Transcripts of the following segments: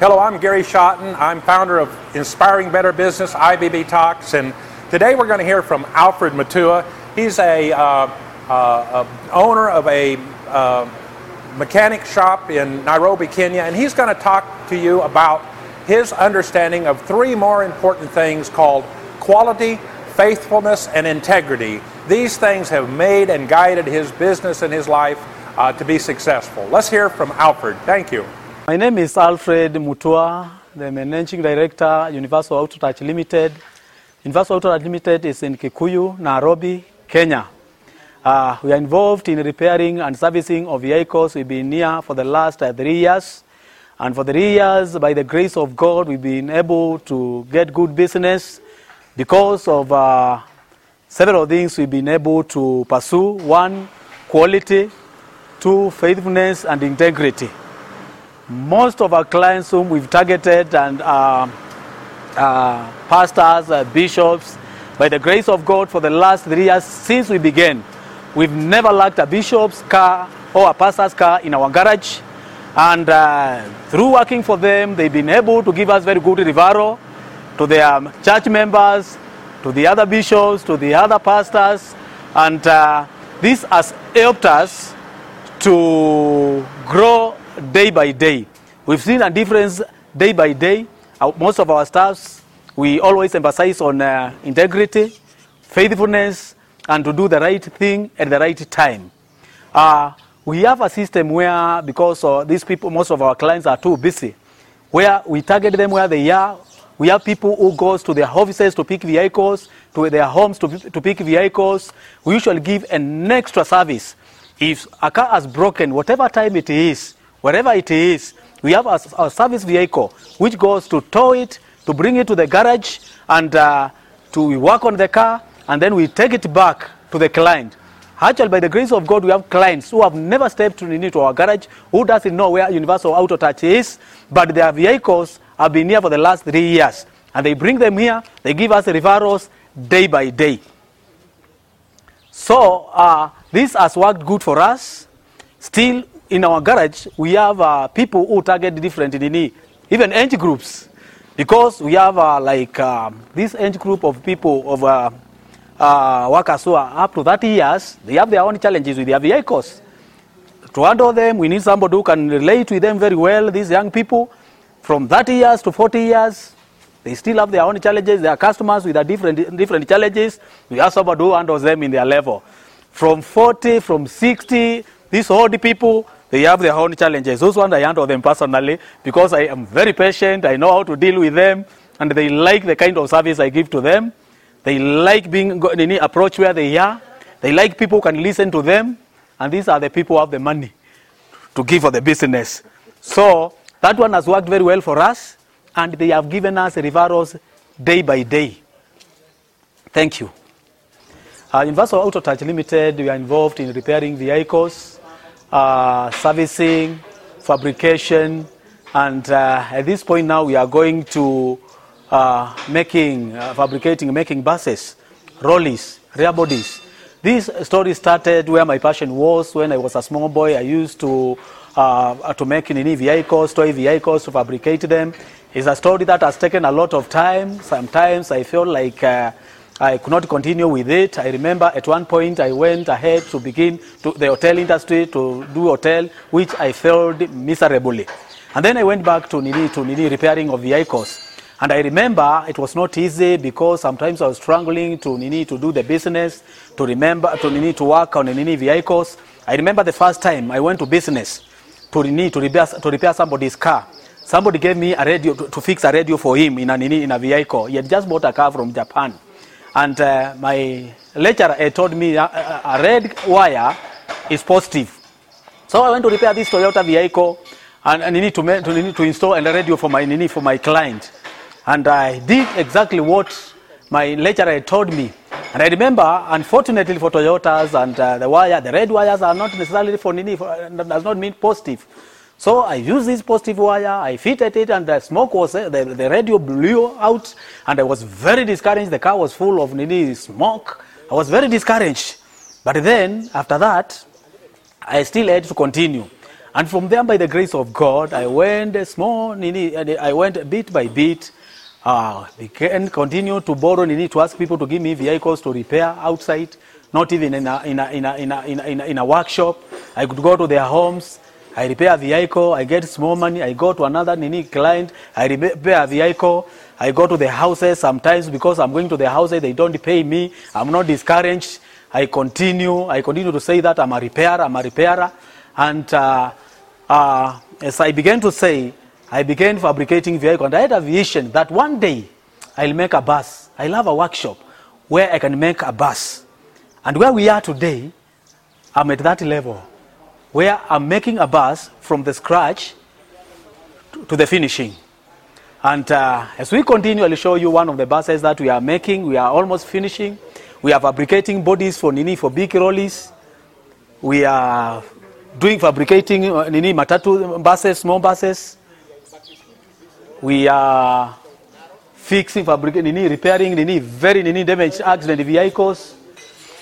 Hello, I'm Gary Schotten. I'm founder of Inspiring Better Business, IBB Talks, and today we're going to hear from Alfred Mutua. He's a uh, uh, uh, owner of a uh, mechanic shop in Nairobi, Kenya, and he's going to talk to you about his understanding of three more important things called quality, faithfulness, and integrity. These things have made and guided his business and his life uh, to be successful. Let's hear from Alfred. Thank you. My name is Alfred Mutua, the managing director, Universal Auto Touch Limited. Universal Auto Touch Limited is in Kikuyu, Nairobi, Kenya. Uh, we are involved in repairing and servicing of vehicles. We've been here for the last uh, three years. And for three years, by the grace of God, we've been able to get good business because of uh, several things we've been able to pursue. One, quality. Two, faithfulness and integrity. Most of our clients whom we've targeted and uh, uh, pastors, uh, bishops, by the grace of God, for the last three years since we began, we've never lacked a bishop's car or a pastor's car in our garage. And uh, through working for them, they've been able to give us very good referral to their church members, to the other bishops, to the other pastors. And uh, this has helped us to grow day by day. We've seen a difference day by day. Uh, most of our staffs, we always emphasize on uh, integrity, faithfulness, and to do the right thing at the right time. Uh, we have a system where, because these people, most of our clients are too busy, where we target them where they are. We have people who goes to their offices to pick vehicles, to their homes to, to pick vehicles. We usually give an extra service. If a car has broken, whatever time it is, wherever it is, we have a, service vehicle which goes to tow it, to bring it to the garage, and uh, to work on the car, and then we take it back to the client. Actually, by the grace of God, we have clients who have never stepped into our garage, who doesn't know where Universal Auto Touch is, but their vehicles have been here for the last three years. And they bring them here, they give us referrals day by day. So, uh, this has worked good for us. Still, in our garage, we have uh, people who target different nini, even age groups, because we have uh, like um, this age group of people of uh, uh, workers who are up to 30 years. They have their own challenges with their vehicles. To handle them, we need somebody who can relate with them very well. These young people, from 30 years to 40 years, they still have their own challenges. Their customers with their different different challenges. We have somebody who handles them in their level. From 40, from 60, these old people, they have their own challenges. Those ones I handle them personally because I am very patient. I know how to deal with them, and they like the kind of service I give to them. They like being any approach where they are. They like people who can listen to them, and these are the people who have the money to give for the business. So that one has worked very well for us, and they have given us referrals day by day. Thank you. Uh, Universal Auto Touch Limited, we are involved in repairing vehicles, uh, servicing, fabrication, and uh, at this point now we are going to uh, making, uh, fabricating, making buses, rollies, rear bodies. This story started where my passion was when I was a small boy. I used to uh, to make any vehicles, toy vehicles, to fabricate them. It's a story that has taken a lot of time. Sometimes I feel like uh, I could not continue with it. I remember at one point I went ahead to begin to the hotel industry to do hotel, which I failed miserably. And then I went back to Nini to Nini repairing of vehicles. And I remember it was not easy because sometimes I was struggling to Nini to do the business, to remember to Nini to work on Nini vehicles. I remember the first time I went to business to Nini to repair to repair somebody's car. Somebody gave me a radio to, to fix a radio for him in a Nini in a vehicle. He had just bought a car from Japan. And uh, my lecturer had told me uh, uh, a red wire is positive. So I went to repair this Toyota vehicle and, and I need to, to, need to install a radio for my, Nini for my client. And I did exactly what my lecturer told me. And I remember, unfortunately for Toyotas and uh, the wire, the red wires are not necessarily for Nini, for, uh, does not mean positive. So I used this positive wire, I fitted it, and the smoke was, uh, the, the radio blew out, and I was very discouraged. The car was full of Nini smoke. I was very discouraged. But then, after that, I still had to continue. And from there, by the grace of God, I went small, and I went bit by bit. Uh, began continue to borrow, nini, to ask people to give me vehicles to repair outside, not even in a, in a, in a, in a, in a, in a workshop. I could go to their homes. I repair a vehicle, I get small money, I go to another nini client, I repair a vehicle, I go to the houses sometimes because I'm going to the houses, they don't pay me, I'm not discouraged. I continue, I continue to say that I'm a repairer, I'm a repairer. And uh, uh, as I began to say, I began fabricating vehicles, and I had a vision that one day I'll make a bus. I'll have a workshop where I can make a bus. And where we are today, I'm at that level where I'm making a bus from the scratch to, the finishing. And uh, as we continue, I'll show you one of the buses that we are making. We are almost finishing. We are fabricating bodies for Nini for big rollies. We are doing fabricating uh, Nini matatu buses, small buses. We are fixing, fabricating, Nini, repairing Nini, very Nini damaged accident vehicles.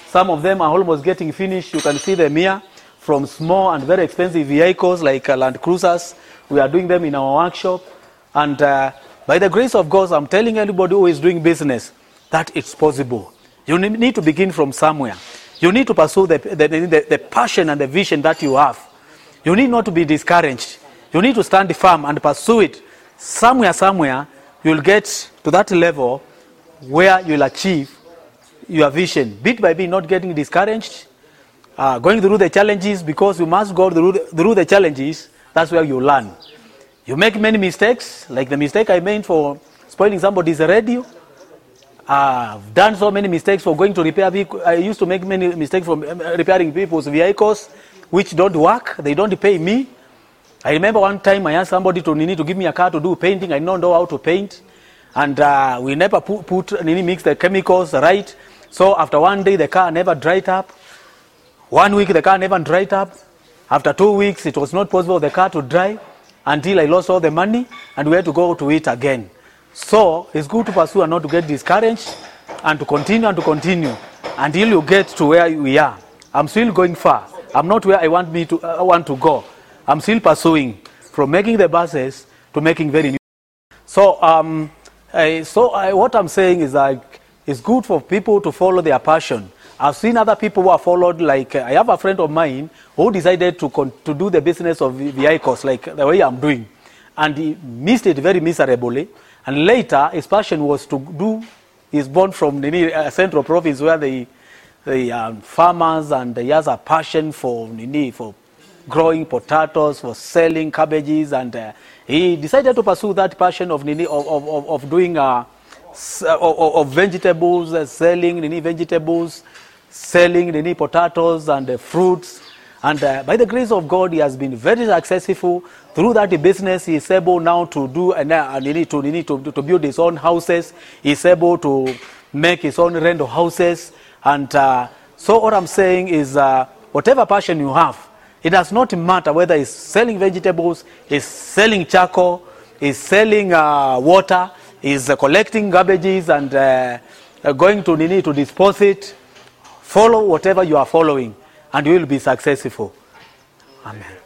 Some of them are almost getting finished. You can see them here from small and very expensive vehicles like uh, Land Cruisers. We are doing them in our workshop. And uh, by the grace of God, I'm telling anybody who is doing business that it's possible. You need to begin from somewhere. You need to pursue the, the, the, the passion and the vision that you have. You need not to be discouraged. You need to stand firm and pursue it. Somewhere, somewhere, you'll get to that level where you'll achieve your vision. Bit by bit, not getting discouraged, uh, going through the challenges because you must go through the, through the challenges. That's where you learn. You make many mistakes, like the mistake I made for spoiling somebody's radio. I've done so many mistakes for going to repair vehicles. I used to make many mistakes from um, repairing people's vehicles, which don't work. They don't pay me. I remember one time I asked somebody to Nini to give me a car to do painting. I don't know how to paint, and uh, we never put, put Nini mix the chemicals right. So after one day, the car never dried up. One week, the car never dried up. After two weeks, it was not possible for the car to dry until I lost all the money and we had to go to it again. So it's good to pursue and not to get discouraged and to continue and to continue until you get to where we are. I'm still going far. I'm not where I want me to I want to go. I'm still pursuing from making the buses to making very new. So um, I, so I, what I'm saying is like it's good for people to follow their passion. I've seen other people who are followed. Like uh, I have a friend of mine who decided to con- to do the business of vehicles like the way I'm doing, and he missed it very miserably. And later, his passion was to do. He's born from the uh, central province where the the um, farmers and he has a passion for Nini, for growing potatoes, for selling cabbages, and uh, he decided to pursue that passion of Nini, of, of, of, doing uh, s- of, of of vegetables, uh, selling Nini vegetables, selling Nini potatoes and uh, fruits. And uh, by the grace of God, he has been very successful. Through that business, he is able now to do and uh, Nini to, to, to build his own houses. He is able to make his own rental houses. And uh, so, what I'm saying is, uh, whatever passion you have, it does not matter whether it's selling vegetables, it's selling charcoal, it's selling uh, water, uh, collecting garbages and uh, going to Nini to dispose it. Follow whatever you are following, and you will be successful. Amen.